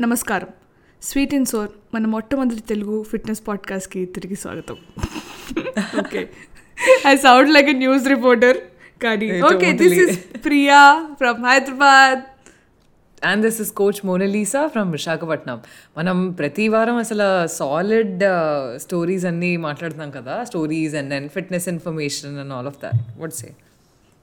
నమస్కారం. Sweet and sour మన మొట్టమొదటి తెలుగు ఫిట్నెస్ పాడ్కాస్ట్కి తిరిగి స్వాగతం. Okay I sound like a news reporter కానీ Hey, okay this totally. Is Priya from Hyderabad and this is coach Monalisa from Visakhapatnam మనం ప్రతి వారం అసలు సాలిడ్ స్టోరీస్ అన్నీ మాట్లాడుతున్నాం కదా stories and then fitness information and all of that what say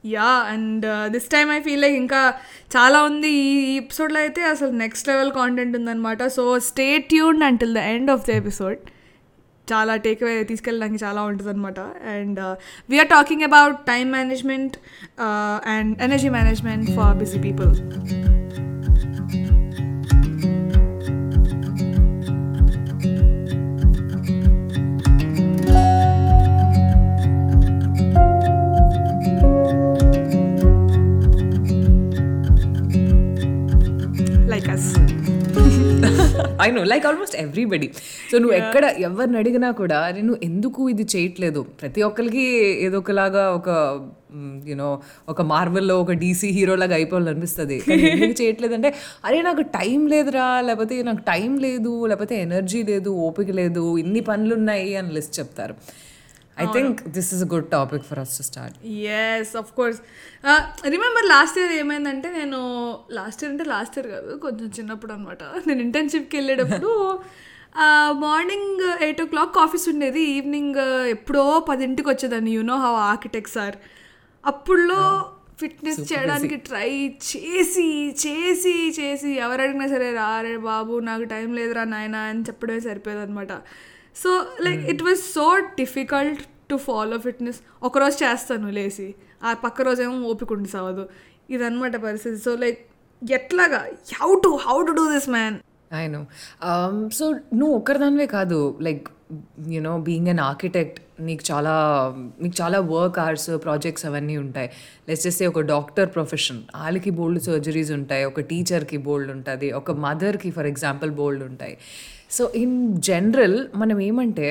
ya and this time I feel like ఇంకా చాలా ఉంది. ఈ ఎపిసోడ్లో అయితే అసలు నెక్స్ట్ లెవెల్ కాంటెంట్ ఉందన్నమాట. So stay tune until the end of the episode చాలా టేక్ అవే తీసుకెళ్ళడానికి చాలా ఉంటుంది అనమాట and we are talking about time management and energy management for busy people I know like almost everybody so నువ్వు ఎక్కడ ఎవరిని అడిగినా కూడా "అరే, నువ్వు ఎందుకు ఇది చేయట్లేదు? ప్రతి ఒక్కరికి ఏదో ఒకలాగా ఒక యూనో ఒక మార్వెల్లో ఒక డీసీ హీరోలాగా అయిపోవాలనిపిస్తుంది ఎందుకు చేయట్లేదు? అంటే అరే నాకు టైం లేదురా లేకపోతే నాకు టైం లేదు లేకపోతే ఎనర్జీ లేదు ఓపిక లేదు ఇన్ని పనులు ఉన్నాయి అని లిస్ట్ చెప్తారు. I think this is a good topic for us to start yes of course remember last year ఏమైందంటే నేను లాస్ట్ ఇయర్ అంటే లాస్ట్ ఇయర్ కాదు కొంచెం చిన్నప్పుడు అనమాట నేను ఇంటర్న్షిప్కి వెళ్ళేటప్పుడు morning eight o'clock office ఉండేది. ఈవినింగ్ ఎప్పుడో పదింటికి వచ్చేదాన్ని. You know how architects are అప్పుడులో ఫిట్నెస్ చేయడానికి ట్రై చేసి చేసి చేసి ఎవరు అడిగినా సరే రారే బాబు నాకు టైం లేదురా నాయన అని చెప్పడమే సరిపోయేది అనమాట so like it was so difficult to follow fitness ఒకరోజు చేస్తాను లేచి. ఆ పక్క రోజేమో ఓపిక ఉండి సావదు ఇదన్నమాట పరిస్థితి. సో లైక్ ఎట్లాగా? How to how to do this man I know so నువ్వు ఒక్కరిదానివే కాదు. Like you know being an architect నీకు చాలా నీకు చాలా వర్క్ అవర్స్ ప్రాజెక్ట్స్ అవన్నీ ఉంటాయి. లెట్స్ చేస్తే ఒక డాక్టర్ ప్రొఫెషన్ వాళ్ళకి బోల్డ్ సర్జరీస్ ఉంటాయి. ఒక టీచర్కి బోల్డ్ ఉంటుంది. ఒక మదర్కి ఫర్ ఎగ్జాంపుల్ బోల్డ్ ఉంటాయి. సో ఇన్ జనరల్ మనం ఏమంటే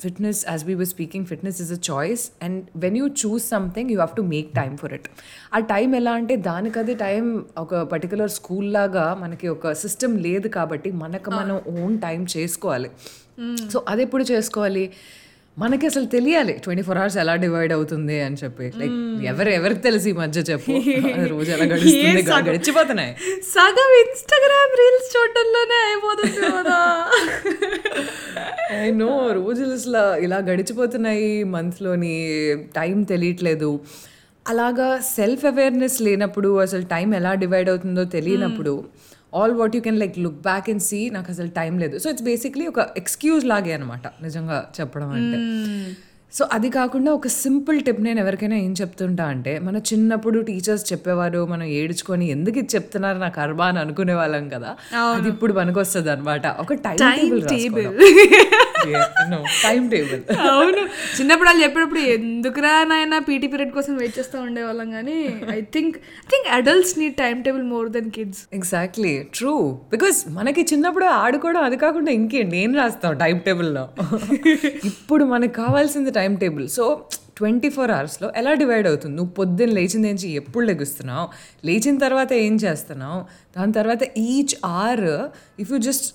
fitness as we were speaking fitness is a choice and when you choose something you have to make time for it ఆ టైం ఎలా అంటే దానికదే టైం ఒక పర్టికులర్ స్కూల్ లాగా మనకి ఒక సిస్టమ్ లేదు కాబట్టి మనకు మనం ఓన్ టైం చేసుకోవాలి. సో అది ఎప్పుడు చేసుకోవాలి? మనకి అసలు తెలియాలి. ట్వంటీ ఫోర్ అవర్స్ ఎలా డివైడ్ అవుతుంది అని చెప్పి. లైక్ ఎవరు ఎవరికి తెలిసి ఈ మధ్య చెప్పు. రోజు ఎలా గడుస్తుంది. గడిచిపోతున్నాయి. సగం ఇన్స్టాగ్రామ్ రీల్స్ చూడటంలోనే అయిపోతుంది ఐ నో రోజులు అసలు ఇలా గడిచిపోతున్నాయి మంత్లోని టైం తెలియట్లేదు. అలాగా సెల్ఫ్ అవేర్నెస్ లేనప్పుడు అసలు టైం ఎలా డివైడ్ అవుతుందో తెలియనప్పుడు all what you can like look back and see నాకు అసలు టైం లేదు. సో ఇట్స్ బేసిక్లీ ఒక ఎక్స్క్యూజ్ లాగే అనమాట నిజంగా చెప్పడం అంటే. సో అది కాకుండా ఒక సింపుల్ టిప్ నేను ఎవరికైనా ఏం చెప్తుంటా అంటే మన చిన్నప్పుడు టీచర్స్ చెప్పేవారు మనం ఏడ్చుకొని ఎందుకు ఇది చెప్తున్నారు నాకు అర్బా అని అనుకునే వాళ్ళం కదా. అది ఇప్పుడు పనికొస్తుంది అనమాట ఒక time table table time table అవును. చిన్నప్పుడు వాళ్ళు చెప్పేటప్పుడు ఎందుకురా నాయన పీటీ పీరియడ్ కోసం వెయిట్ చేస్తూ ఉండేవాళ్ళం కానీ I think I think adults need time table more then kids exactly true because మనకి చిన్నప్పుడు ఆడుకోవడం అది కాకుండా ఇంకేంటి? ఏం రాస్తాం టైం టేబుల్లో ఇప్పుడు మనకు కావాల్సింది time table so twenty four అవర్స్లో ఎలా డివైడ్ అవుతుంది? నువ్వు పొద్దున్న లేచిన నుంచి ఎప్పుడు లెగుస్తున్నావు? లేచిన తర్వాత ఏం చేస్తున్నావు? దాని తర్వాత each or if you just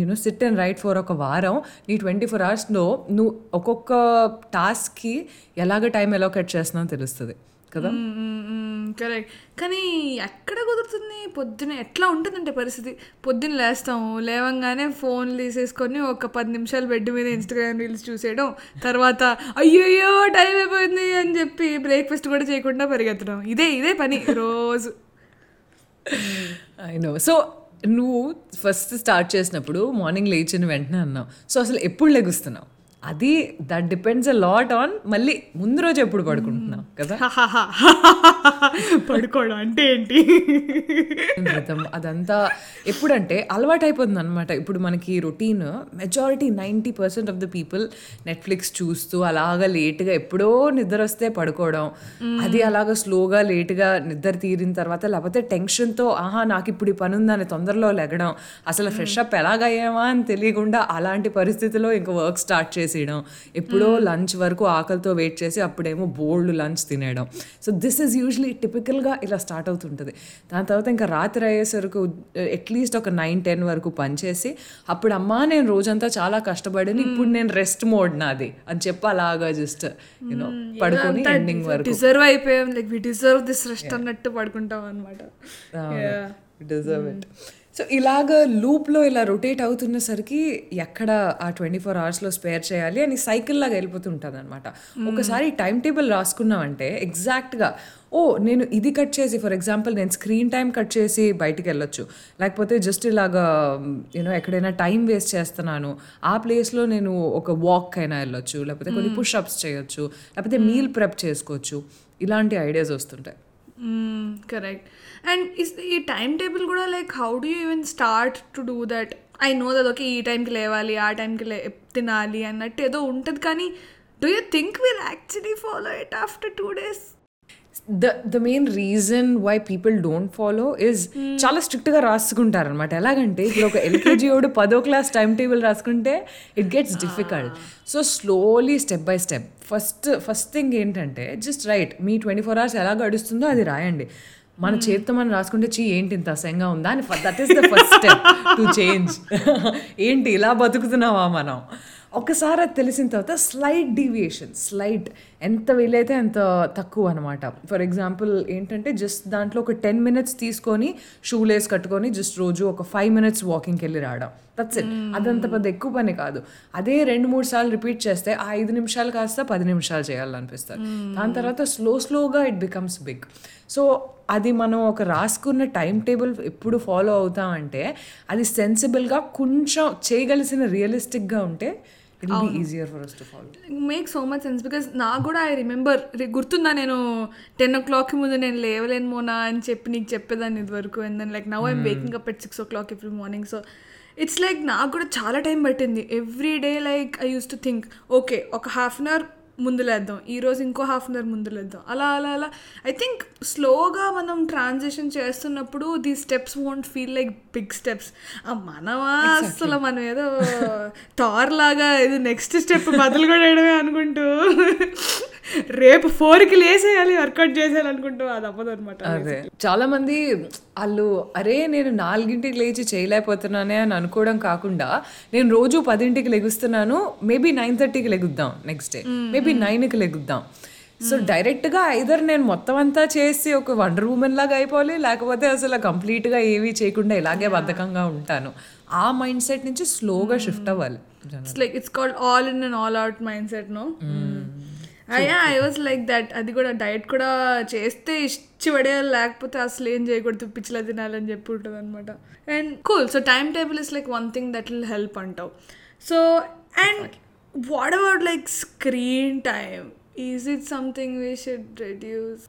you know sit and write for ఒక వారం నీ ట్వంటీ ఫోర్ అవర్స్లో నువ్వు ఒక్కొక్క టాస్క్కి ఎలాగ టైం ఎలోకేట్ చేస్తున్నావు తెలుస్తుంది. కదా? కరెక్ట్ కానీ ఎక్కడ కుదురుతుంది? పొద్దున ఎట్లా ఉంటుందంటే పరిస్థితి? పొద్దున్న లేస్తాము లేవంగానే ఫోన్ తీసేసుకొని ఒక పది నిమిషాలు బెడ్ మీద ఇన్స్టాగ్రామ్ రీల్స్ చూసేయడం తర్వాత అయ్యయ్యో టైం అయిపోయింది అని చెప్పి బ్రేక్ఫాస్ట్ కూడా చేయకుండా పరిగెత్తడం. ఇదే ఇదే పని రోజు. ఐ నో సో నువ్వు ఫస్ట్ స్టార్ట్ చేసినప్పుడు మార్నింగ్ లేచిన వెంటనే అన్నావు. సో అసలు ఎప్పుడు లెగుస్తున్నావు? అది that depends a lot on మళ్ళీ ముందు రోజు ఎప్పుడు పడుకుంటున్నావు కదా? పడుకోవడం అంటే ఏంటి? వ్రతం అదంతా ఎప్పుడంటే అలవాటు అయిపోతుంది అనమాట ఇప్పుడు మనకి routine majority ninety percent of the people Netflix చూస్తూ అలాగా లేట్గా ఎప్పుడో నిద్ర వస్తే పడుకోవడం అది అలాగా స్లోగా లేట్గా నిద్ర తీరిన తర్వాత లేకపోతే టెన్షన్తో ఆహా నాకు ఇప్పుడు ఈ పని ఉందని తొందరలో లెగడం. అసలు ఫ్రెష్ అప్ ఎలాగయ్యామా? అని తెలియకుండా అలాంటి పరిస్థితిలో ఇంకా వర్క్ స్టార్ట్ చేసి తినేసేయడం ఎప్పుడో లంచ్ వరకు ఆకలితో వెయిట్ చేసి అప్పుడేమో బోల్డ్ లంచ్ తినేయడం. సో దిస్ ఈజ్ యూజువలీ టిపికల్గా ఇలా స్టార్ట్ అవుతుంటుంది. దాని తర్వాత ఇంకా రాత్రి అయ్యేసరికి అట్లీస్ట్ ఒక నైన్ టెన్ వరకు పనిచేసి అప్పుడు అమ్మా నేను రోజంతా చాలా కష్టపడిని ఇప్పుడు నేను రెస్ట్ మోడ్ నాది అని చెప్పి అలాగా జస్ట్ యూనో పడుకొని ఎండింగ్ వరకు. డిజర్వ్ అయిపోయాం like we deserve this rest అన్నట్టు పడుకుంటాం అనమాట డిజర్వ్ ఇట్ సో ఇలాగ లూప్లో ఇలా రొటేట్ అవుతున్నసరికి ఎక్కడ ఆ ట్వంటీ ఫోర్ అవర్స్లో స్పేర్ చేయాలి అని సైకిల్ లాగా వెళ్ళిపోతుంటుంది అనమాట ఒకసారి టైం టేబుల్ రాసుకున్నామంటే ఎగ్జాక్ట్గా ఓ నేను ఇది కట్ చేసి ఫర్ ఎగ్జాంపుల్ నేను స్క్రీన్ టైం కట్ చేసి బయటికి వెళ్ళొచ్చు. లేకపోతే జస్ట్ ఇలాగా యూనో ఎక్కడైనా టైం వేస్ట్ చేస్తున్నాను. ఆ ప్లేస్లో నేను ఒక వాక్ అయినా వెళ్ళొచ్చు. లేకపోతే కొన్ని పుషప్స్ చేయొచ్చు. లేకపోతే మీల్ ప్రెప్ చేసుకోవచ్చు. ఇలాంటి ఐడియాస్ వస్తుంటాయి. కరెక్ట్ అండ్ ఇస్ ఈ టైం టేబుల్ కూడా like how do you even start to do that I know that okay ఈ టైంకి లేవాలి ఆ టైంకి లే తినాలి అన్నట్టు ఏదో ఉంటుంది కానీ do you think will actually follow it after two days the the main reason why people don't follow is చాలా స్ట్రిక్ట్గా రాసుకుంటారు అనమాట ఎలాగంటే ఇప్పుడు ఒక ఎల్కేజీ వాడు పదో క్లాస్ టైం టేబుల్ రాసుకుంటే it gets difficult so slowly step by step first first thing ఏంటంటే just write me twenty four hours ఎలా గడుస్తుందో అది రాయండి. మన చేతితో మనం రాసుకుంటే చీ ఏంటి ఇంత అసహ్యంగా ఉందా? అని that is the first step to change ఏంటి ఇలా బతుకుతున్నావా మనం? ఒకసారి అది తెలిసిన తర్వాత స్లైట్ డీవియేషన్ స్లైట్ ఎంత వీలైతే అంత తక్కువ అనమాట ఫర్ ఎగ్జాంపుల్ ఏంటంటే జస్ట్ దాంట్లో ఒక టెన్ మినిట్స్ తీసుకొని షూ లేస్ కట్టుకొని జస్ట్ రోజు ఒక ఫైవ్ మినిట్స్ వాకింగ్కి వెళ్ళి రావడం. దట్స్ ఇట్ అదంత పెద్ద ఎక్కువ పని కాదు. అదే రెండు మూడు సార్లు రిపీట్ చేస్తే ఆ ఐదు నిమిషాలు కాస్త పది నిమిషాలు చేయాలనిపిస్తారు దాని తర్వాత స్లో స్లోగా ఇట్ బికమ్స్ బిగ్ సో అది మనం ఒక రాసుకున్న టైం టేబుల్ ఎప్పుడు ఫాలో అవుతామంటే అది సెన్సిబుల్గా కొంచెం చేయగలిసిన రియలిస్టిక్గా ఉంటే it be easier for us to follow make so much sense because నాకు కూడా ఐ రిమెంబర్ గుర్తుందా నేను టెన్ ఓ క్లాక్కి ముందు నేను లేవలేను మోనా అని చెప్పి నీకు చెప్పేదాన్ని ఇది వరకు and then like now I'm waking up at six o'clock every morning so it's like నాకు కూడా చాలా టైం పట్టింది. Every day like I use to think okay ఒక హాఫ్ అన్ అవర్ ముందు లేద్దాం ఈరోజు ఇంకో హాఫ్ అన్ అవర్ ముందు లేద్దాం అలా అలా అలా. ఐ థింక్ స్లోగా మనం ట్రాన్సిషన్ చేస్తున్నప్పుడు the steps won't feel like big steps మనమా అసలు మనం ఏదో థార్ లాగా ఇది నెక్స్ట్ స్టెప్ మొదలు కూడా వేయడమే అనుకుంటూ. రేపు ఫోర్కి లేసేయాలి వర్కౌట్ చేసేయాలి అనుకుంటూ అది అవ్వదు అనమాట అదే. చాలా మంది వాళ్ళు అరే నేను నాలుగింటికి లేచి చేయలేకపోతున్నానే అని అనుకోవడం కాకుండా నేను రోజు పదింటికి లెగుస్తున్నాను మేబీ నైన్ థర్టీకి లెగుద్దాం నెక్స్ట్ డే మేబీ నైన్కి లెగుద్దాం. సో డైరెక్ట్గా ఐదర్ నేను మొత్తం అంతా చేసి ఒక వండర్ ఉమెన్ లాగా అయిపోవాలి లేకపోతే అసలు కంప్లీట్గా ఏమీ చేయకుండా ఇలాగే బద్ధకంగా ఉంటాను. ఆ మైండ్ సెట్ నుంచి స్లోగా షిఫ్ట్ అవ్వాలి. It's like it's called all in and all out mind set no అయ్యా ఐ వాజ్ లైక్ దట్ అది కూడా డైట్ కూడా చేస్తే ఇచ్చి పడేయాలి లేకపోతే అసలు ఏం చేయకూడదు. పిచ్చిలా తినాలని చెప్పి ఉంటుంది అనమాట and cool so time table is like one thing that will help అంటావు so and what about like screen time is it something we should reduce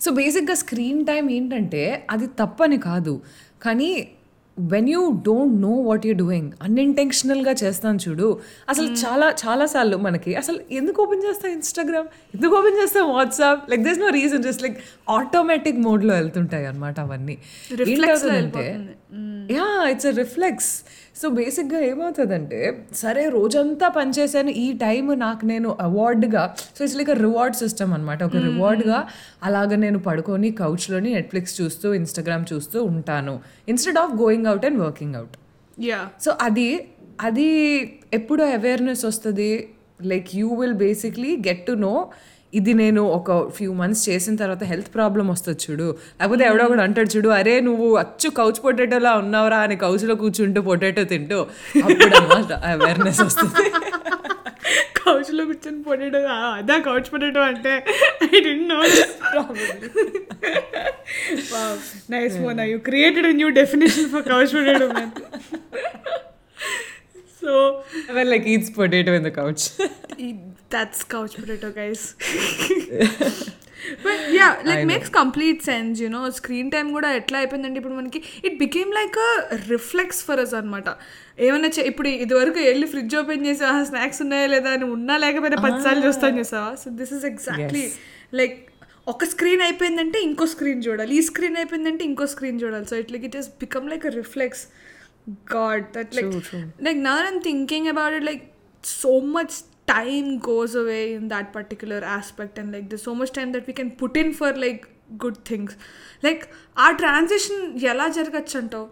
so బేసిక్గా స్క్రీన్ టైం ఏంటంటే అది తప్పని కాదు. కానీ when you don't know what you doing అన్ఇంటెన్షనల్గా చేస్తాను చూడు అసలు చాలా చాలాసార్లు మనకి అసలు ఎందుకు ఓపెన్ చేస్తాం ఇన్స్టాగ్రామ్ ఎందుకు ఓపెన్ చేస్తాం WhatsApp like this no reason just like automatic మోడ్లో వెళ్తుంటాయి అనమాట అవన్నీ. ఏంటవుతుందంటే ya it's a reflex so బేసిక్గా ఏమవుతుందంటే సరే రోజంతా పనిచేశాను ఈ టైం నాకు నేను అవార్డుగా so it's like reward system అనమాట ఒక రివార్డ్గా అలాగ నేను పడుకొని కౌచ్లోని నెట్ఫ్లిక్స్ చూస్తూ ఇన్స్టాగ్రామ్ చూస్తూ ఉంటాను. Instead of going out and working out ya. So అది అది ఎప్పుడు అవేర్నెస్ వస్తుంది. Like you will basically get to know ఇది నేను ఒక ఫ్యూ మంత్స్ చేసిన తర్వాత హెల్త్ ప్రాబ్లం వస్తుంది చూడు. లేకపోతే ఎవడో ఒకడు అంటాడు చూడు అరే నువ్వు అచ్చు కౌచ్ పొటాటోలా ఉన్నావురా అని కౌచ్లో కూర్చుంటూ పొటాటో తింటూ అప్పుడు అవేర్నెస్ వస్తుంది. కౌచ్లో కూర్చొని పొటాటో అదా కౌచ్ పొటాటో అంటే? I don't know nice Mona you created new definition for couch potato man so like eats potato in the couch that's couch potato guys. But yeah like makes complete sense you know. Screen time కూడా ఎట్లా అయిపోయిందంటే ఇప్పుడు మనకి it became like reflex for us అనమాట ఏమైనా ఇప్పుడు ఇదివరకు వెళ్ళి ఫ్రిడ్జ్ ఓపెన్ చేసి స్నాక్స్ ఉన్నాయా లేదా అని ఉన్నా లేకపోయినా పదిసార్లు చూస్తాను చూసావా? So this is exactly like ఒక స్క్రీన్ అయిపోయిందంటే ఇంకో స్క్రీన్ చూడాలి. ఈ స్క్రీన్ అయిపోయిందంటే ఇంకో స్క్రీన్ చూడాలి. So it like it is become like a reflex god that like like నా I'm thinking about it like so much time goes away in that particular aspect and like there's so much time that we can put in for like good things. Like ఆ transition ఎలా జరగచ్చు అంటావు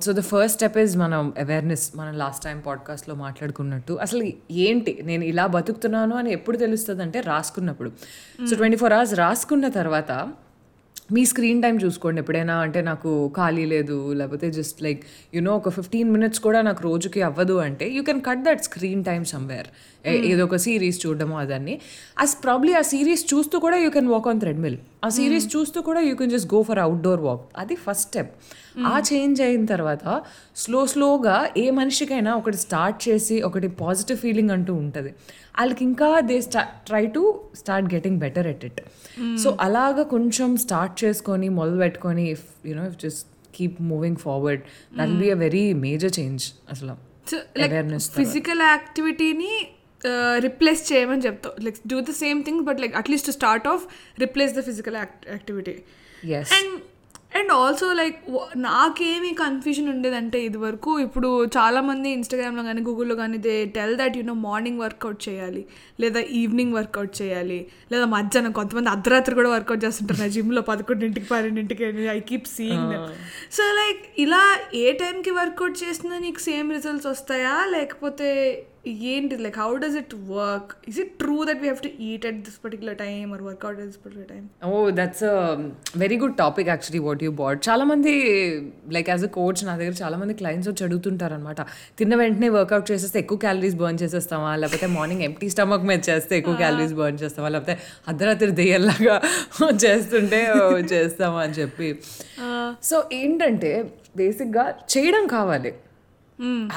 so the first step is మనం awareness మనం last time పాడ్కాస్ట్లో మాట్లాడుకున్నట్టు. అసలు ఏంటి? నేను ఇలా బతుకుతున్నాను అని ఎప్పుడు తెలుస్తుంది అంటే రాసుకున్నప్పుడు. సో ట్వంటీ ఫోర్ అవర్స్ రాసుకున్న తర్వాత మీ స్క్రీన్ టైం చూసుకోండి ఎప్పుడైనా. అంటే నాకు ఖాళీ లేదు లేకపోతే జస్ట్ లైక్ యునో ఒక ఫిఫ్టీన్ మినిట్స్ కూడా నాకు రోజుకి అవ్వదు అంటే you can cut that screen time somewhere ఏదో ఒక సిరీస్ చూడడము అదన్నీ. అస్ ప్రాబ్లీ ఆ సిరీస్ చూస్తూ కూడా you can walk on treadmill ఆ సిరీస్ చూస్తూ కూడా you can just go for outdoor walk అది ఫస్ట్ స్టెప్ ఆ చేంజ్ అయిన తర్వాత స్లో స్లోగా ఏ మనిషికైనా ఒకటి స్టార్ట్ చేసి ఒకటి పాజిటివ్ ఫీలింగ్ అంటూ ఉంటుంది. వాళ్ళకి ఇంకా they try to start getting better at it so అలాగా కొంచెం స్టార్ట్ చేసుకొని మొదలు పెట్టుకొని if you know if just keep moving forward that be a very major change అసలు. ఫిజికల్ యాక్టివిటీని రిప్లేస్ చేయమని చెప్తావు. Like do the same thing but like at least start off replace the physical activity and and also like నాకేమి confusion ఉండేదంటే ఇది వరకు ఇప్పుడు చాలామంది ఇన్స్టాగ్రామ్లో కానీ గూగుల్లో కానీ they tell that you know morning workout చేయాలి లేదా ఈవినింగ్ వర్కౌట్ చేయాలి లేదా మధ్యాహ్నం కొంతమంది అర్ధరాత్రి కూడా వర్కౌట్ చేస్తుంటారు. నా జిమ్లో పదకొండింటికి పన్నెండింటికి I keep seeing so like ఇలా ఏ టైంకి వర్కౌట్ చేసినా నీకు సేమ్ రిజల్ట్స్ వస్తాయా? లేకపోతే ఏంటి like how does it work is it true that we have to eat at this particular time or workout at this particular time oh that's very good topic actually what you but చాలా మంది like as a coach నా దగ్గర చాలా మంది clients వచ్చి అడుగుతుంటారు అనమాట తిన్న వెంటనే వర్కౌట్ చేసేస్తే ఎక్కువ క్యాలరీస్ బర్న్ చేసేస్తామా లేకపోతే మార్నింగ్ ఎంటీ స్టమక్ మీద చేస్తే ఎక్కువ క్యాలరీస్ బర్న్ చేస్తామా లేకపోతే అర్ధరాత్రి దెయ్యంలాగా చేస్తుంటే చేస్తామా అని చెప్పి. సో ఏంటంటే బేసిక్గా చేయడం కావాలి.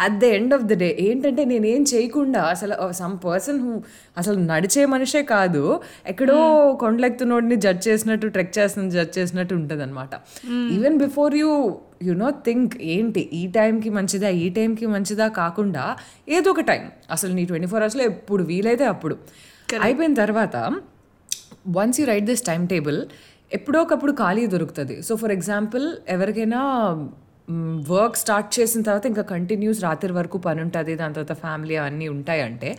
At the end of the day ఏంటంటే నేనేం చేయకుండా అసలు సమ్ పర్సన్ హూ అసలు నడిచే మనిషే కాదు ఎక్కడో కొండలెక్కుతున్నోడిని జడ్జ్ చేసినట్టు ట్రెక్ చేస్తున్న జడ్జ్ చేసినట్టు ఉంటుంది అనమాట even before you you know think ఏంటి ఈ టైంకి మంచిదా ఈ టైంకి మంచిదా కాకుండా ఏదో ఒక టైం అసలు నీ ట్వంటీ ఫోర్ అవర్స్లో ఎప్పుడు వీలైతే అప్పుడు. అయిపోయిన తర్వాత once you write this time table ఎప్పుడో ఒకప్పుడు ఖాళీ దొరుకుతుంది. సో ఫర్ ఎగ్జాంపుల్ ఎవరికైనా వర్క్ స్టార్ట్ చేసిన తర్వాత ఇంకా కంటిన్యూస్ రాత్రి వరకు పని ఉంటుంది దాని తర్వాత ఫ్యామిలీ అవన్నీ ఉంటాయంటే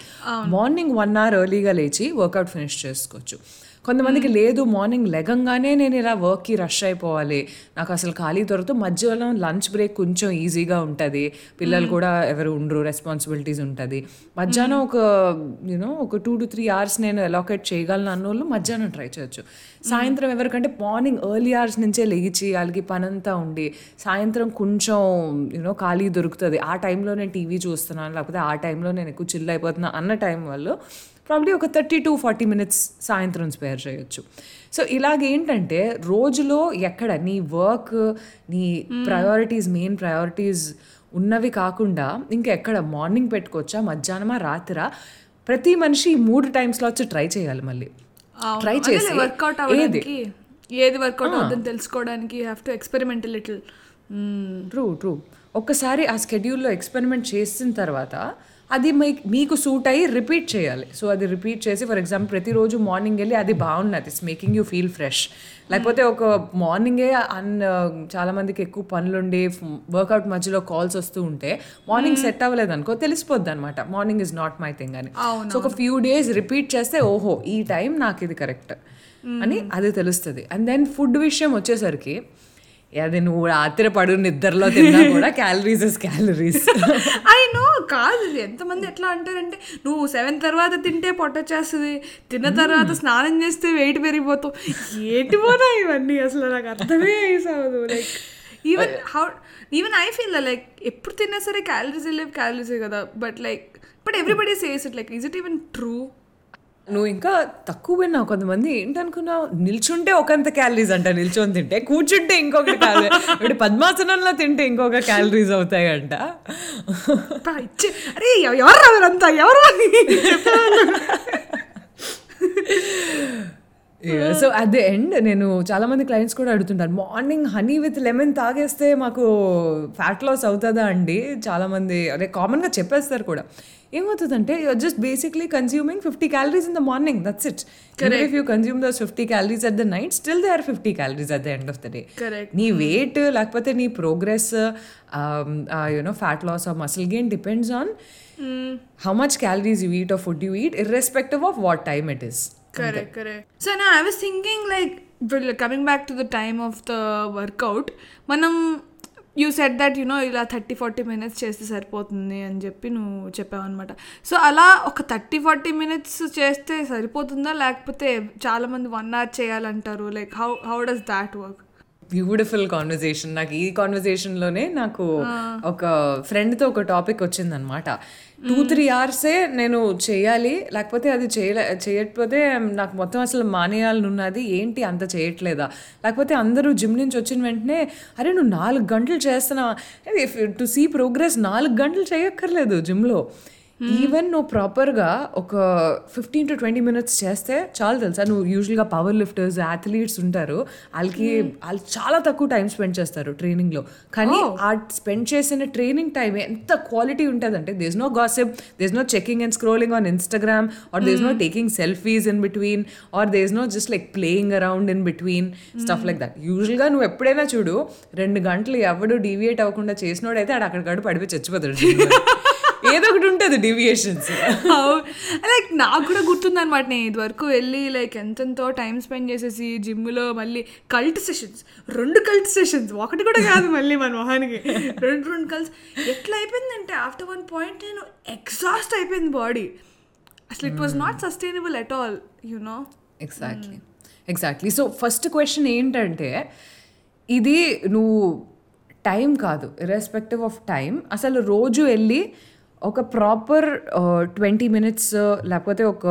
మార్నింగ్ వన్ అవర్ ఎర్లీగా లేచి వర్కౌట్ ఫినిష్ చేసుకోవచ్చు. కొంతమందికి లేదు మార్నింగ్ లెగంగానే నేను ఇలా వర్క్కి రష్ అయిపోవాలి. నాకు అసలు ఖాళీ దొరుకుతూ మధ్యలో లంచ్ బ్రేక్ కొంచెం ఈజీగా ఉంటుంది. పిల్లలు కూడా ఎవరు ఉండరు రెస్పాన్సిబిలిటీస్ ఉంటుంది. మధ్యాహ్నం ఒక యూనో ఒక టూ టు త్రీ అవర్స్ నేను ఎలాకేట్ చేయగలను అన్న వాళ్ళు మధ్యాహ్నం ట్రై చేయొచ్చు. సాయంత్రం ఎవరికంటే మార్నింగ్ ఎర్లీ అవర్స్ నుంచే లేచి వాళ్ళకి పనంతా ఉండి సాయంత్రం కొంచెం యూనో ఖాళీ దొరుకుతుంది. ఆ టైంలో నేను టీవీ చూస్తున్నాను లేకపోతే ఆ టైంలో నేను ఎక్కువ చిల్ అయిపోతున్నా అన్న టైం వాళ్ళు ప్రాబ్లీ ఒక థర్టీ టు ఫార్టీ మినిట్స్ సాయంత్రం స్పేర్ చేయొచ్చు. సో ఇలాగేంటంటే రోజులో ఎక్కడ నీ వర్క్ నీ ప్రయారిటీస్ మెయిన్ ప్రయారిటీస్ ఉన్నవి కాకుండా ఇంకెక్కడ మార్నింగ్ పెట్టుకోవచ్చా మధ్యాహ్నమా రాత్రా ప్రతి మనిషి మూడు టైమ్స్లో వచ్చి ట్రై చేయాలి మళ్ళీ. ట్రై చేసి వర్కౌట్ ఏది? ఏది వర్కౌట్ అవుతుందని తెలుసుకోవడానికి have to experiment little true true ఒక్కసారి ఆ స్కెడ్యూల్లో ఎక్స్పెరిమెంట్ చేసిన తర్వాత అది మీకు సూట్ అయ్యి రిపీట్ చేయాలి. సో అది రిపీట్ చేసి ఫర్ ఎగ్జాంపుల్ ప్రతిరోజు మార్నింగ్ వెళ్ళి అది బాగున్నది. It's making you feel fresh లేకపోతే ఒక మార్నింగే అన్ చాలా మందికి ఎక్కువ పనులుండి వర్కౌట్ మధ్యలో కాల్స్ వస్తూ ఉంటే మార్నింగ్ సెట్ అవ్వలేదు అనుకో తెలిసిపోద్ది అనమాట morning is not my thing అని. సో ఒక ఫ్యూ డేస్ రిపీట్ చేస్తే ఓహో ఈ టైం నాకు ఇది కరెక్ట్ అని అది తెలుస్తుంది. అండ్ దెన్ ఫుడ్ విషయం వచ్చేసరికి అది నువ్వు రాత్రి పడు నిద్రలో తిన్నా కూడా calories is calories I know కాదు ఎంతమంది ఎట్లా అంటారంటే నువ్వు సెవెన్ తర్వాత తింటే పొట్ట వచ్చేస్తుంది తిన్న తర్వాత స్నానం చేస్తే వెయిట్ పెరిగిపోతావు. ఏంటి పోనా ఇవన్నీ? అసలు నాకు అర్థమే అయ్యేసావదు like even how even I feel like ఎప్పుడు తిన్నా సరే క్యాలరీస్ వెళ్ళేవి క్యాలరీసే కదా. But like but everybody says it like is it even true నువ్వు ఇంకా తక్కువ విన్నావు కొంతమంది. ఏంటనుకున్నావు? నిల్చుంటే ఒకంత క్యాలరీస్ అంట. నిల్చొని తింటే కూర్చుంటే ఇంకొక క్యాలరీ ఇప్పుడు పద్మాసనంలో తింటే ఇంకొక క్యాలరీస్ అవుతాయంట. అబ్బా, ఇచ్చే అరే ఎవ- ఎవరు ఎవరంతా ఎవరు. సో అట్ ది ఎండ్ నేను చాలా మంది క్లయింట్స్ కూడా అడుగుతుంటారు మార్నింగ్ హనీ విత్ లెమన్ తాగేస్తే మాకు ఫ్యాట్ లాస్ అవుతుందా అండి? చాలా మంది అదే కామన్గా చెప్పేస్తారు కూడా. ఏమవుతుందంటే you're just basically consuming fifty calories in the morning that's it if you consume those fifty calories at the night still they are fifty calories at the end of the day. నీ weight లేకపోతే నీ progress you know fat loss or muscle gain depends on how much calories you eat or food you eat irrespective of what time it is Correct, correct. So now I was thinking like well, coming back to the time of the workout, మనం you set that you know ఇలా thirty forty minutes చేస్తే సరిపోతుంది అని చెప్పి నువ్వు చెప్పావు అనమాట so అలా ఒక థర్టీ ఫార్టీ మినిట్స్ చేస్తే సరిపోతుందా? లేకపోతే చాలా మంది వన్ అవర్ చేయాలంటారు? Like how how does that work beautiful conversation నాకు ఈ కాన్వర్జేషన్లోనే నాకు ఒక ఫ్రెండ్తో ఒక టాపిక్ వచ్చిందనమాట టూ త్రీ అవర్సే నేను చేయాలి లేకపోతే అది చేయలే చేయకపోతే నాకు మొత్తం అసలు మానేయాలని ఉన్నది ఏంటి అంత చేయట్లేదా? లేకపోతే అందరూ జిమ్ నుంచి వచ్చిన వెంటనే అరే నువ్వు నాలుగు గంటలు చేస్తున్నావా? టు సీ ప్రోగ్రెస్ నాలుగు గంటలు చేయక్కర్లేదు జిమ్లో. ఈవెన్ నువ్వు ప్రాపర్గా ఒక ఫిఫ్టీన్ టు ట్వంటీ మినిట్స్ చేస్తే చాలు తెలుసా? నువ్వు యూజువల్గా పవర్ లిఫ్టర్స్ అథ్లీట్స్ ఉంటారు. వాళ్ళకి వాళ్ళు చాలా తక్కువ టైం స్పెండ్ చేస్తారు ట్రైనింగ్లో కానీ ఆ స్పెండ్ చేసిన ట్రైనింగ్ టైం ఎంత క్వాలిటీ ఉంటుందంటే there's no gossip there's no checking and scrolling on Instagram or there's no taking selfies in between or there's no just like playing around in between stuff like that యూజువల్గా నువ్వు ఎప్పుడైనా చూడు రెండు గంటలు ఎవడు deviate అవ్వకుండా చేసినోడైతే ఆడు అక్కడికాడు పడిపోయి చచ్చిపోతాడు. ఏదో ఒకటి ఉంటుంది డీవియేషన్స్ లైక్ నాకు కూడా గుర్తుందనమాట నేను ఇదివరకు వెళ్ళి లైక్ ఎంతెంతో టైం స్పెండ్ చేసేసి జిమ్లో మళ్ళీ కల్ట్ సెషన్స్ రెండు కల్ట్ సెషన్స్ ఒకటి కూడా కాదు మళ్ళీ మన మొహానికి. రెండు రెండు కల్స్ ఎట్లా అయిపోయిందంటే ఆఫ్టర్ వన్ పాయింట్ నేను ఎగ్జాస్ట్ అయిపోయింది బాడీ అసలు it was not sustainable at all you know exactly exactly so first question ఏంటంటే ఇది నువ్వు టైం కాదు ఇర్రెస్పెక్టివ్ ఆఫ్ టైం అసలు రోజు వెళ్ళి ఒక ప్రాపర్ ట్వంటీ మినిట్స్ లేకపోతే ఒక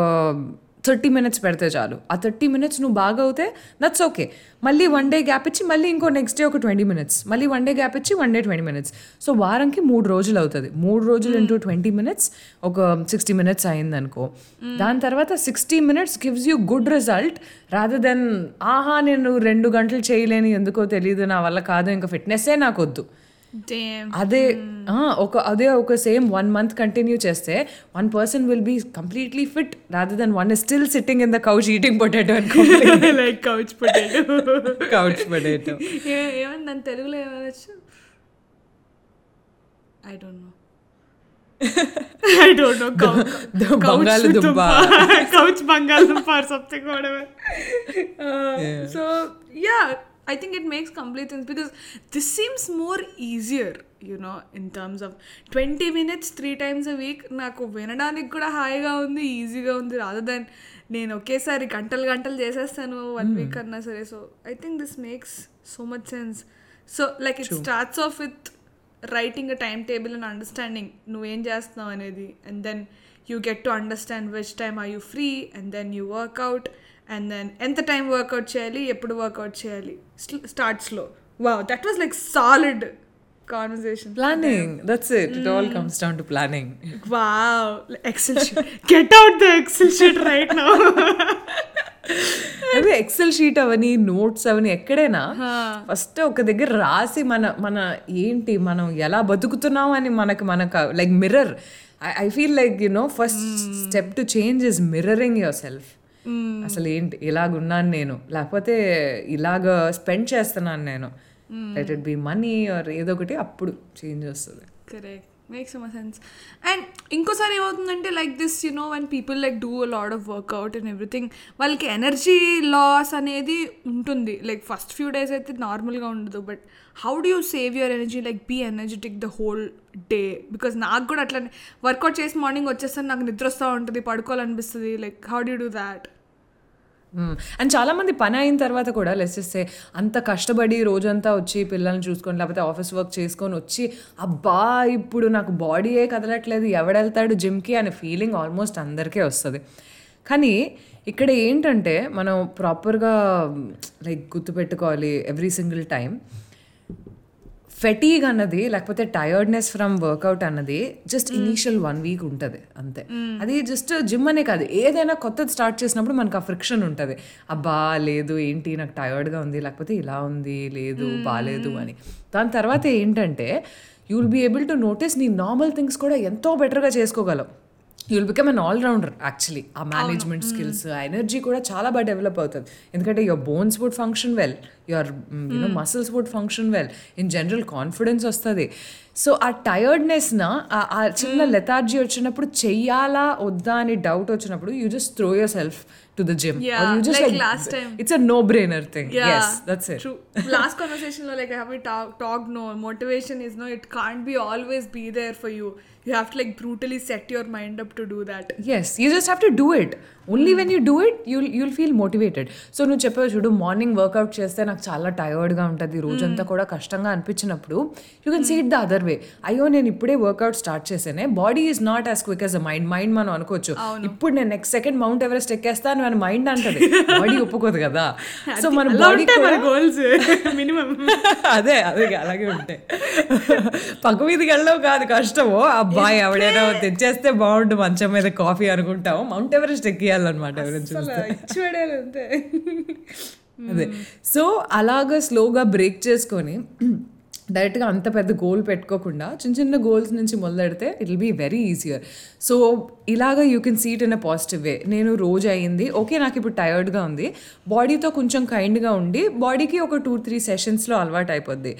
థర్టీ మినిట్స్ పెడితే చాలు. ఆ థర్టీ మినిట్స్ నువ్వు బాగా అవుతే దట్స్ ఓకే మళ్ళీ వన్ డే గ్యాప్ ఇచ్చి మళ్ళీ ఇంకో నెక్స్ట్ డే ఒక ట్వంటీ మినిట్స్ మళ్ళీ వన్ డే గ్యాప్ ఇచ్చి one day twenty minutes so వారంకి మూడు రోజులు అవుతుంది. మూడు రోజులు ఇంటూ ట్వంటీ మినిట్స్ ఒక సిక్స్టీ మినిట్స్ అయింది అనుకో దాని తర్వాత sixty minutes gives you good result rather than ఆహా నేను రెండు గంటలు చేయలేని ఎందుకో తెలియదు నా వల్ల కాదు ఇంకా ఫిట్నెస్సే నాకు వద్దు. అదే ఆ, ఒక అదే ఒక సేమ్ వన్ మంత్ కంటిన్యూ చేస్తే one person will be completely fit rather than one is still sitting in the couch eating potato అనుకో like couch potato couch potato ఏమని దాని తెలుగులో ఏమనొచ్చు? I don't know I don't know బంగాళదుంప. Couch బంగాళదుంప or something whatever. So I think it makes complete sense because this seems more easier you know in terms of twenty minutes three times a week నాకు వినడానికి కూడా హాయిగా ఉంది ఈజీగా ఉంది rather than నేను ఒకేసారి గంటలు గంటలు చేసేస్తాను వన్ వీక్ అన్నా సరే. So I think this makes so much sense so like it starts off with writing a time table and understanding నువ్వేం చేస్తున్నావు అనేది and then you get to understand which time are you free and then you workout and then ఎంత time workout చేయాలి ఎప్పుడు workout చేయాలి? స్టార్ట్స్లో wow that was like solid conversation planning that's it it all comes down to planning wow Excel sheet get out the Excel sheet right now అవి Excel sheet అవని notes అవని ఎక్కడైనా first ఒక దగ్గర రాసి మన మన ఏంటి మనం ఎలా బతుకుతున్నాం అని మనకు మనకు like mirror I feel like you know first step to change is mirroring yourself అసలు ఏంటి ఇలాగున్నాను నేను. లేకపోతే ఇలాగ స్పెండ్ చేస్తున్నాను నేను. Let it be money or ఏదో ఒకటి అప్పుడు చేంజ్ వస్తుంది. Correct makes some sense and ఇంకోసారి ఏమవుతుందంటే like this you know one people like do a lot of workout and everything వాళ్ళకి ఎనర్జీ లాస్ అనేది ఉంటుంది. లైక్ ఫస్ట్ ఫ్యూ డేస్ అయితే నార్మల్గా ఉండదు. But how do you save your energy like be energetic the whole day because నాకు కూడా అట్లనే work out చేసి మార్నింగ్ వచ్చేస్తాను నాకు నిద్ర వస్తూ ఉంటుంది పడుకోవాలనిపిస్తుంది. Like how do do that and చాలామంది పని అయిన తర్వాత కూడా లెస్ చేస్తే అంత కష్టపడి రోజంతా వచ్చి పిల్లల్ని చూసుకొని లేకపోతే ఆఫీస్ వర్క్ చేసుకొని వచ్చి అబ్బా ఇప్పుడు నాకు బాడీయే కదలట్లేదు ఎవడెళ్తాడు జిమ్కి అనే ఫీలింగ్ ఆల్మోస్ట్ అందరికీ వస్తుంది. కానీ ఇక్కడ ఏంటంటే మనం ప్రాపర్గా లైక్ గుర్తుపెట్టుకోవాలి ఎవ్రీ సింగిల్ టైం ఫెటీగ్ అన్నది లేకపోతే టయర్డ్నెస్ ఫ్రమ్ వర్కౌట్ అన్నది జస్ట్ ఇనీషియల్ వన్ వీక్ ఉంటుంది అంతే. అది జస్ట్ జిమ్ అనే కాదు ఏదైనా కొత్తది స్టార్ట్ చేసినప్పుడు మనకు ఆ ఫ్రిక్షన్ ఉంటుంది. అబ్బా లేదు ఏంటి నాకు టయర్డ్గా ఉంది లేకపోతే ఇలా ఉంది లేదు బాగాలేదు అని. దాని తర్వాత ఏంటంటే you will be able to notice నీ నార్మల్ థింగ్స్ కూడా ఎంతో బెటర్గా చేసుకోగలవు. You will become an all rounder actually ఆ మేనేజ్మెంట్ స్కిల్స్ ఆ ఎనర్జీ కూడా చాలా బాగా డెవలప్ అవుతుంది. ఎందుకంటే your bones would function well your you know muscles would function well in general confidence వస్తుంది. సో ఆ టయర్డ్నెస్న ఆ చిన్న లెథార్జీ వచ్చినప్పుడు చెయ్యాలా వద్దా అని డౌట్ వచ్చినప్పుడు you just throw yourself to the gym Yeah, you just like last time. It's a no brainer thing Yeah, yes that's it True. Last conversation, lo, like I have we talk, talked. No motivation is no. It can't be always be there for you. You have to like brutally set your mind up to do that. Yes you just have to do it only when you do it you'll you'll feel motivated so నువ్వు చెప్పావు చూడు morning workout చేస్తే నాకు చాలా టయర్డ్గా ఉంటుంది. రోజంతా కూడా కష్టంగా అనిపించినప్పుడు you can see it the other way అయ్యో నేను ఇప్పుడే workout start చేసానే body is not as quick as a mind mind మనం అనుకోవచ్చు. ఇప్పుడు నేను నెక్స్ట్ సెకండ్ మౌంట్ ఎవరెస్ట్ ఎక్కేస్తాను అని మైండ్ అంటది. బాడీ ఒప్పుకోదు కదా. సో మన బాడీ మన గోల్స్ మినిమం అదే అదే అలాగే ఉంటాయి పక్క మీదకి వెళ్ళవు కాదు కష్టము. అబ్బాయి ఎవడైనా తెచ్చేస్తే బాగుండు మంచం మీద కాఫీ అనుకుంటాం మౌంట్ ఎవరెస్ట్ ఎక్కియాలన్నమాట ఎవరైనా చూస్తే. ఇచ్చి పడేయాలి అంతే. అదే. సో అలాగా స్లోగా బ్రేక్ చేసుకొని డైరెక్ట్గా అంత పెద్ద గోల్ పెట్టుకోకుండా చిన్న చిన్న గోల్స్ నుంచి మొదలెడితే it will be very easier so ఇలాగా you can see it in a positive way. నేను రోజు అయింది ఓకే నాకు ఇప్పుడు టయర్డ్గా ఉంది. బాడీతో కొంచెం కైండ్గా ఉండి బాడీకి ఒక టూ త్రీ సెషన్స్లో అలవాటు అయిపోద్ది.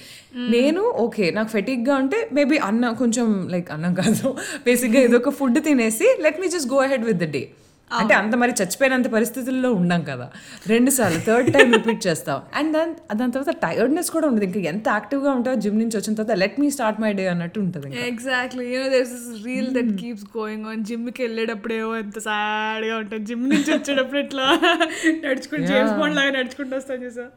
నేను ఓకే నాకు ఫెటిక్గా ఉంటే మేబీ అన్నం కొంచెం లైక్ అన్నం కాదు బేసిక్గా ఏదో ఒక ఫుడ్ తినేసి let me just go ahead with the day. అంటే అంత మరి చచ్చిపోయినంత పరిస్థితుల్లో ఉండం కదా. రెండు సార్లు థర్డ్ టైం రిపీట్ చేస్తాం. అండ్ దాని దాని తర్వాత టైర్డ్నెస్ కూడా ఉంటుంది ఇంకా ఎంత యాక్టివ్గా ఉంటావో జిమ్ నుంచి వచ్చిన తర్వాత let me start my day అన్నట్టు ఉంటుంది. Exactly you know there's is real that keeps going on జిమ్కి వెళ్ళేటప్పుడేమో ఎంత సాడ్గా ఉంటుంది జిమ్ నుంచి వచ్చేటప్పుడు ఇట్లా నడుచుకుంటూ లాగా నడుచుకుంటూ వస్తాను చూసా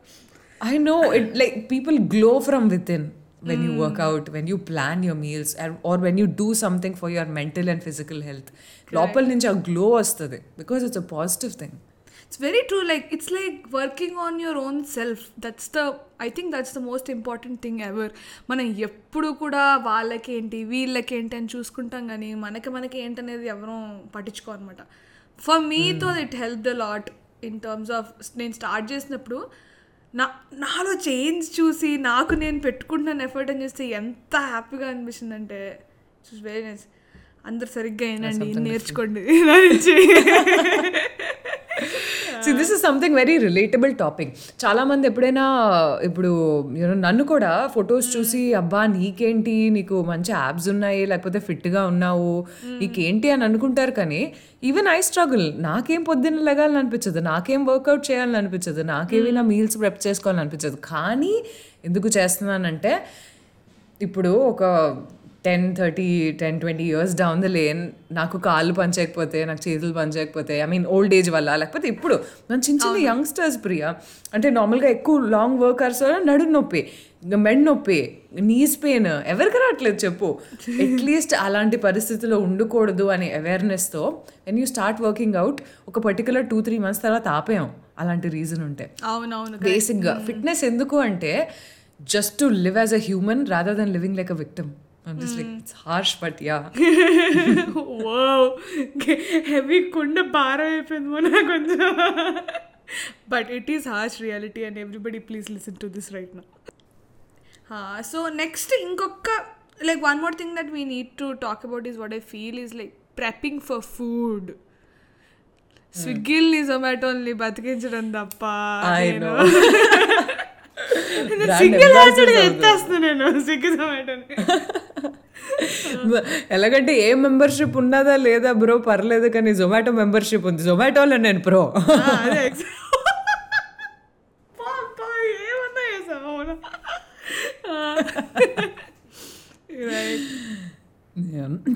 I know. It like people glow from within. When you work out, when you plan your meals, or when you do something for your mental and physical health. లోపల నుంచి ఆ గ్లో వస్తుంది because it's a positive thing it's very true like it's like working on your own self that's the I think that's the most important thing ever మనం ఎప్పుడు కూడా వాళ్ళకేంటి వీళ్ళకేంటి అని చూసుకుంటాం కానీ మనకి మనకి ఏంటనేది ఎవరూ పట్టించుకో అనమాట ఫర్ మీతో it help the lot in terms of నేను స్టార్ట్ చేసినప్పుడు నా నాలో చేంజ్ చూసి నాకు నేను పెట్టుకుంటున్నాను ఎఫర్ట్ అని చూస్తే ఎంత హ్యాపీగా అనిపిస్తుంది అంటే వెరీ నైస్ అందరు సరిగ్గా అయినండి నేర్చుకోండి. నుంచి. So this is something very relatable topic చాలా మంది ఎప్పుడైనా ఇప్పుడు యూనో నన్ను కూడా ఫొటోస్ చూసి అబ్బా నీకేంటి? నీకు మంచి యాబ్స్ ఉన్నాయి లేకపోతే ఫిట్గా ఉన్నావు నీకేంటి? అని అనుకుంటారు కానీ ఈవెన్ ఐ స్ట్రగుల్ నాకేం పొద్దున్న లెగాలని అనిపించదు నాకేం వర్కౌట్ చేయాలని అనిపించదు నాకేమి నా మీల్స్ ప్రెప్ చేసుకోవాలని అనిపించదు. కానీ ఎందుకు చేస్తున్నానంటే ఇప్పుడు ఒక ten thirty ten twenty years down the lane నాకు కాళ్ళు పనిచేయకపోతే నాకు చేతులు పనిచేయకపోతే ఐ మీన్ ఓల్డ్ ఏజ్ వల్ల లేకపోతే ఇప్పుడు. మన చిన్న చిన్న యంగ్స్టర్స్ ప్రియ అంటే నార్మల్గా ఎక్కువ లాంగ్ వర్కర్స్ నడు నొప్పి మెడ్ నొప్పి నీస్ పెయిన్ ఎవరికి రావట్లేదు చెప్పు. అట్లీస్ట్ అలాంటి పరిస్థితిలో ఉండకూడదు అనే అవేర్నెస్తో when you start working out ఒక పర్టికులర్ టూ త్రీ మంత్స్ తర్వాత ఆపేయం అలాంటి రీజన్ ఉంటే. అవునవును బేసిక్గా ఫిట్నెస్ ఎందుకు అంటే just to live as a human rather than living like a victim it's harsh but yeah wow heavy కుండ భారం అయిపోయింది మొన్న కొంచెం. But it is harsh reality and everybody please listen to this right నా so next ఇంకొక like one more thing that we need to talk about is what I feel is like prepping for food స్విగ్గీల్ని జొమాటోల్ని బతికించడం తప్ప I నేను. Single handed ambassador ఎత్తేస్తాను నేను. Swiggy జొమాటోని ఎలాగంటే ఏ membership ఉన్నదా లేదా బ్రో పర్లేదు కానీ జొమాటో మెంబర్షిప్ ఉంది. జొమాటోలో నేను pro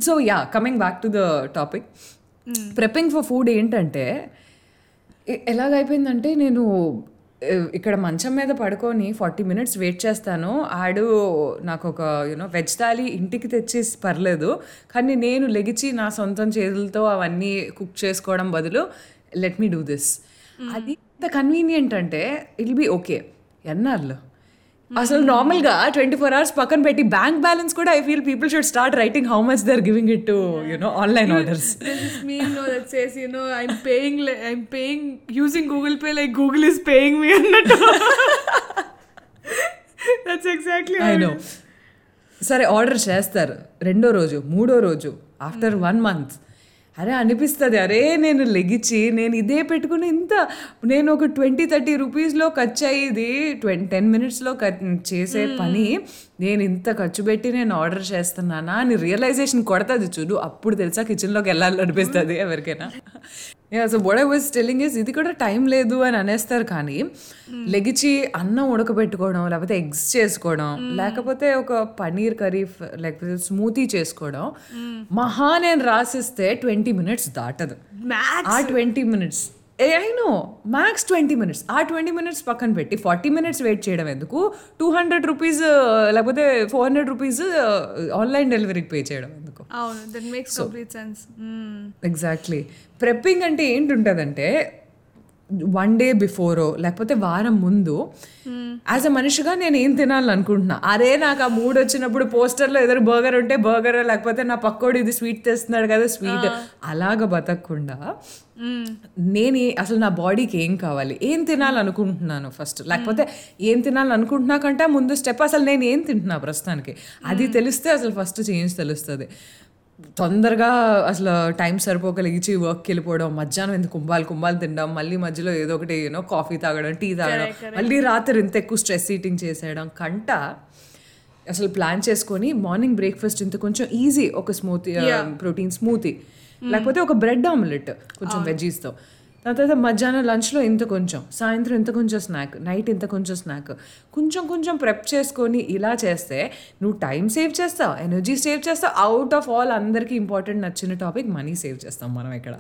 so yeah coming back to the topic prepping for food ఏంటంటే ఎలాగైపోయిందంటే నేను ఇక్కడ మంచం మీద పడుకొని ఫార్టీ మినిట్స్ వెయిట్ చేస్తాను. ఆడు నాకు ఒక యూనో వెజ్ థాలీ ఇంటికి తెచ్చి పర్లేదు. కానీ నేను లెగిచి నా సొంతం చేతులతో అవన్నీ కుక్ చేసుకోవడం బదులు లెట్ మీ డూ దిస్. అది ఎంత కన్వీనియంట్ అంటే ఇల్ బి ఓకే. ఎన్నాళ్ళు? అసలు నార్మల్గా ట్వంటీ ఫోర్ అవర్స్ పక్కన పెట్టి బ్యాంక్ బ్యాలెన్స్ కూడా I feel people should start writing how much they're giving it to you know online orders There's this meme no, that says, you know, I'm paying, like, I'm paying using Google Pay like Google is paying me. అన్నట్టు. That's exactly how I know. సరే order చేస్తారు రెండో రోజు మూడో రోజు after one month అరే అనిపిస్తుంది అరే నేను లెగిచి నేను ఇదే పెట్టుకుని ఇంత నేను ఒక ట్వంటీ థర్టీ రూపీస్లో ఖర్చు అయ్యేది ట్వంటీ టెన్ మినిట్స్లో చేసే పని నేను ఇంత ఖర్చు పెట్టి నేను ఆర్డర్ చేస్తున్నానా అని రియలైజేషన్ కొడుతుంది చూడు. అప్పుడు తెలుసా కిచెన్లోకి వెళ్ళాలి అనిపిస్తుంది ఎవరికైనా. సో బోడ వాజ్ టెలింగ్ ఇస్ ఇది కూడా టైం లేదు అని అనేస్తారు కానీ లెగిచి అన్నం ఉడకబెట్టుకోవడం లేకపోతే ఎగ్స్ చేసుకోవడం లేకపోతే ఒక పనీర్ కర్రీ లేకపోతే స్మూతీ చేసుకోవడం మహా నేను రాసిస్తే ట్వంటీ మినిట్స్ దాటదు. ఆ twenty minutes A I know max twenty minutes ఆ ట్వంటీ మినిట్స్ పక్కన పెట్టి ఫార్టీ మినిట్స్ వెయిట్ చేయడం ఎందుకు? టూ హండ్రెడ్ రూపీస్ లేకపోతే ఫోర్ హండ్రెడ్ రూపీస్ ఆన్లైన్ డెలివరీకి పే చేయడం ఎందుకు? అవును that makes complete sense exactly prepping అంటే ఏంటి ఉంటుందంటే వన్ డే బిఫోరో లేకపోతే వారం ముందు యాజ్ అ మనిషిగా నేను ఏం తినాలనుకుంటున్నా? అరే నాకు ఆ మూడ్ వచ్చినప్పుడు పోస్టర్లో ఎదురు బర్గర్ ఉంటే బర్గర్ లేకపోతే నా పక్కోడు ఇది స్వీట్ తెస్తున్నాడు కదా స్వీట్ అలాగ బతకకుండా నేను అసలు నా బాడీకి ఏం కావాలి? ఏం తినాలనుకుంటున్నాను ఫస్ట్ లేకపోతే ఏం తినాలనుకుంటున్నా కంటే ముందు స్టెప్ అసలు నేను ఏం తింటున్నా ప్రస్తుతానికి? అది తెలిస్తే అసలు ఫస్ట్ చేంజ్ తెలుస్తుంది. తొందరగా అసలు టైం సరిపోక లేచి వర్క్కి వెళ్ళిపోవడం మధ్యాహ్నం ఇంత కుంభాలు కుంభాలు తినడం మళ్ళీ మధ్యలో ఏదో ఒకటి యూనో కాఫీ తాగడం టీ తాగడం మళ్ళీ రాత్రి ఇంత ఎక్కువ స్ట్రెస్ ఈటింగ్ చేసేయడం కంట అసలు ప్లాన్ చేసుకొని మార్నింగ్ బ్రేక్ఫాస్ట్ ఇంత కొంచెం ఈజీ ఒక స్మూతీ ప్రోటీన్ స్మూతీ లేకపోతే ఒక బ్రెడ్ ఆమ్లెట్ కొంచెం వెజ్జీస్తో దాని తర్వాత మధ్యాహ్నం లంచ్లో ఇంత కొంచెం సాయంత్రం ఇంత కొంచెం స్నాక్ నైట్ ఇంత కొంచెం స్నాక్. కొంచెం కొంచెం ప్రెప్ చేసుకొని ఇలా చేస్తే నువ్వు టైం సేవ్ చేస్తావు ఎనర్జీ సేవ్ చేస్తావు అవుట్ ఆఫ్ ఆల్ అందరికీ ఇంపార్టెంట్ నచ్చిన టాపిక్ మనీ సేవ్ చేస్తాం మనం ఇక్కడ.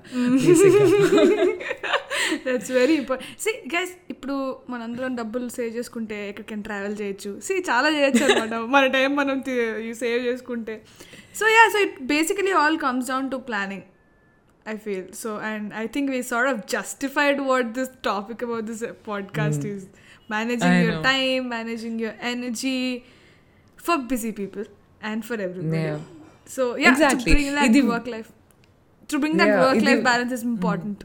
That's very important see guys ఇప్పుడు మనందరం డబ్బులు సేవ్ చేసుకుంటే ఎక్కడికైనా ట్రావెల్ చేయొచ్చు. సి చాలా చేయొచ్చు అనమాట మన టైం మనం సేవ్ చేసుకుంటే. So yeah so it basically all comes down to planning I feel so, and I think we sort of justified what this topic about this podcast is managing I your know. time, managing your energy for busy people and for everybody. Yeah. So yeah, Exactly. to bring that ఇది- work life, to bring that Yeah, work life ఇది- balance is important.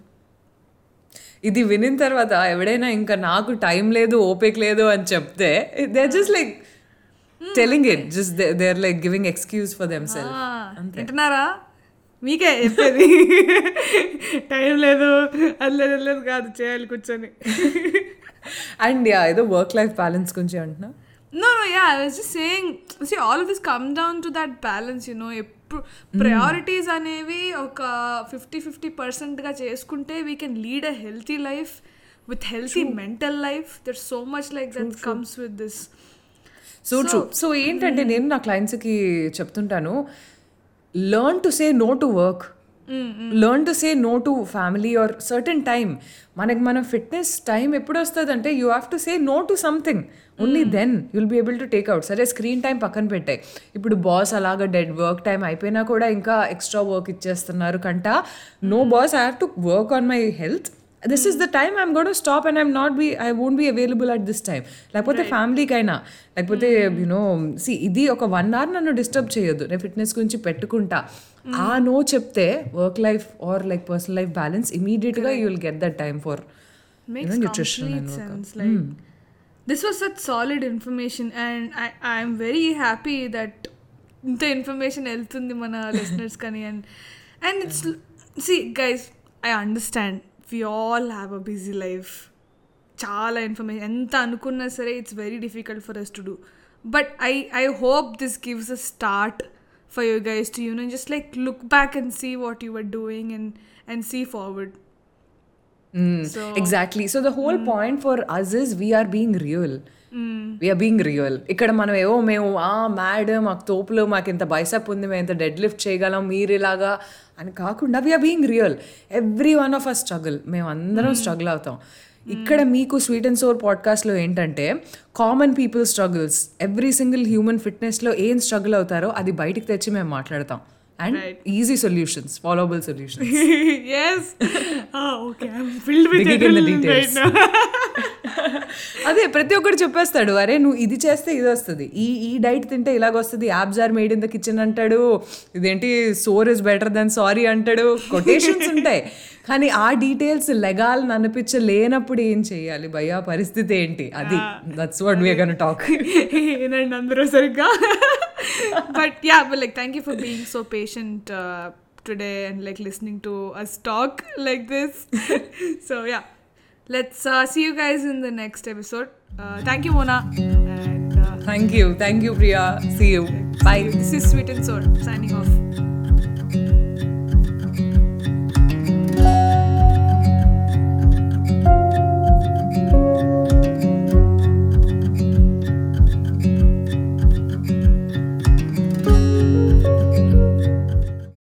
ఇది వినిన తర్వాత ఎవడైనా ఇంకా నాకు time లేదు ఓపిక లేదు అని చెప్తే they just like telling it just they are like giving excuse for them self Ah, వింటున్నారా మీకే చెప్పేది. టైం లేదు అది లేదు కాదు చేయాలి కూర్చొని. అండ్ యా ఏదో వర్క్ లైఫ్ బ్యాలెన్స్ గురించి అంటున్నా? Yeah, I was just saying, see, all of this come down to that balance, you know. ఎప్పుడు ప్రయారిటీస్ అనేవి ఒక ఫిఫ్టీ ఫిఫ్టీ పర్సెంట్గా చేసుకుంటే we can lead a healthy life with healthy mental life there so much like that comes with this so true so ఏంటంటే నేను నా క్లయింట్స్కి చెప్తుంటాను learn to say no to work learn to say no to family or certain time మనకి మన fitness time ఎప్పుడు వస్తుంది అంటే you have to say no to something only then you'll be able to take out సరే screen time పక్కన పెట్టాయి ఇప్పుడు boss అలాగా డెడ్ వర్క్ టైం అయిపోయినా కూడా ఇంకా ఎక్స్ట్రా వర్క్ ఇచ్చేస్తున్నారు కంట. No boss I have to work on my health this is the time I'm gonna stop and I'm not be I won't be available at this time లేకపోతే ఫ్యామిలీకైనా లేకపోతే you know C ఇది ఒక one hour నన్ను disturb చేయొద్దు నేను fitness గురించి పెట్టుకుంటా. ఆ నో చెప్తే work life or like personal life balance ఇమీడియట్గా you will get that time for. Like this was such solid information, and I I'm very happy that the information వెళ్తుంది మన listeners కానీ and and it's see guys I understand. we all have a busy life చాలా information ఎంత అనుకున్నా సరే it's very difficult for us to do but I I hope this gives a start for your guys to you know just like look back and see what you are doing and and see forward So- exactly so the whole point for us is we're being real We are being real ఇక్కడ మనం ఏవో మేము ఆ mad మాకు తోపులు మాకు ఇంత bicep ఉంది మేము ఇంత డెడ్ లిఫ్ట్ చేయగలం మీరు ఇలాగా అని కాకుండా we are being real every one of a struggle మేము అందరం స్ట్రగుల్ అవుతాం. ఇక్కడ మీకు స్వీట్ అండ్ సోర్ పాడ్కాస్ట్లో ఏంటంటే common people struggles every single human ఫిట్నెస్లో ఏం స్ట్రగుల్ అవుతారో అది బయటికి తెచ్చి మేము మాట్లాడతాం. And easy solutions followable solutions అదే ప్రతి ఒక్కరు చెప్పేస్తాడు అరే నువ్వు ఇది చేస్తే ఇది వస్తుంది. ఈ ఈ డైట్ తింటే ఇలాగ వస్తుంది. Abs are made in the kitchen అంటాడు. ఇదేంటి sore is better than sorry అంటాడు. కొటేషన్స్ ఉంటాయి. కానీ ఆ డీటెయిల్స్ లెగాలని అనిపించలేనప్పుడు ఏం చేయాలి? భయ్యా పరిస్థితి ఏంటి? అది. That's what we are gonna talk ఏనండి అందరూ సరిగ్గా. But yeah but like thank you for being so patient today and like listening to us talk like this so yeah let's uh, see you guys in the next episode. Uh, thank you, Mona. And, uh, thank you. Thank you, Priya. See you. Bye. This is Sweet and Sour signing off.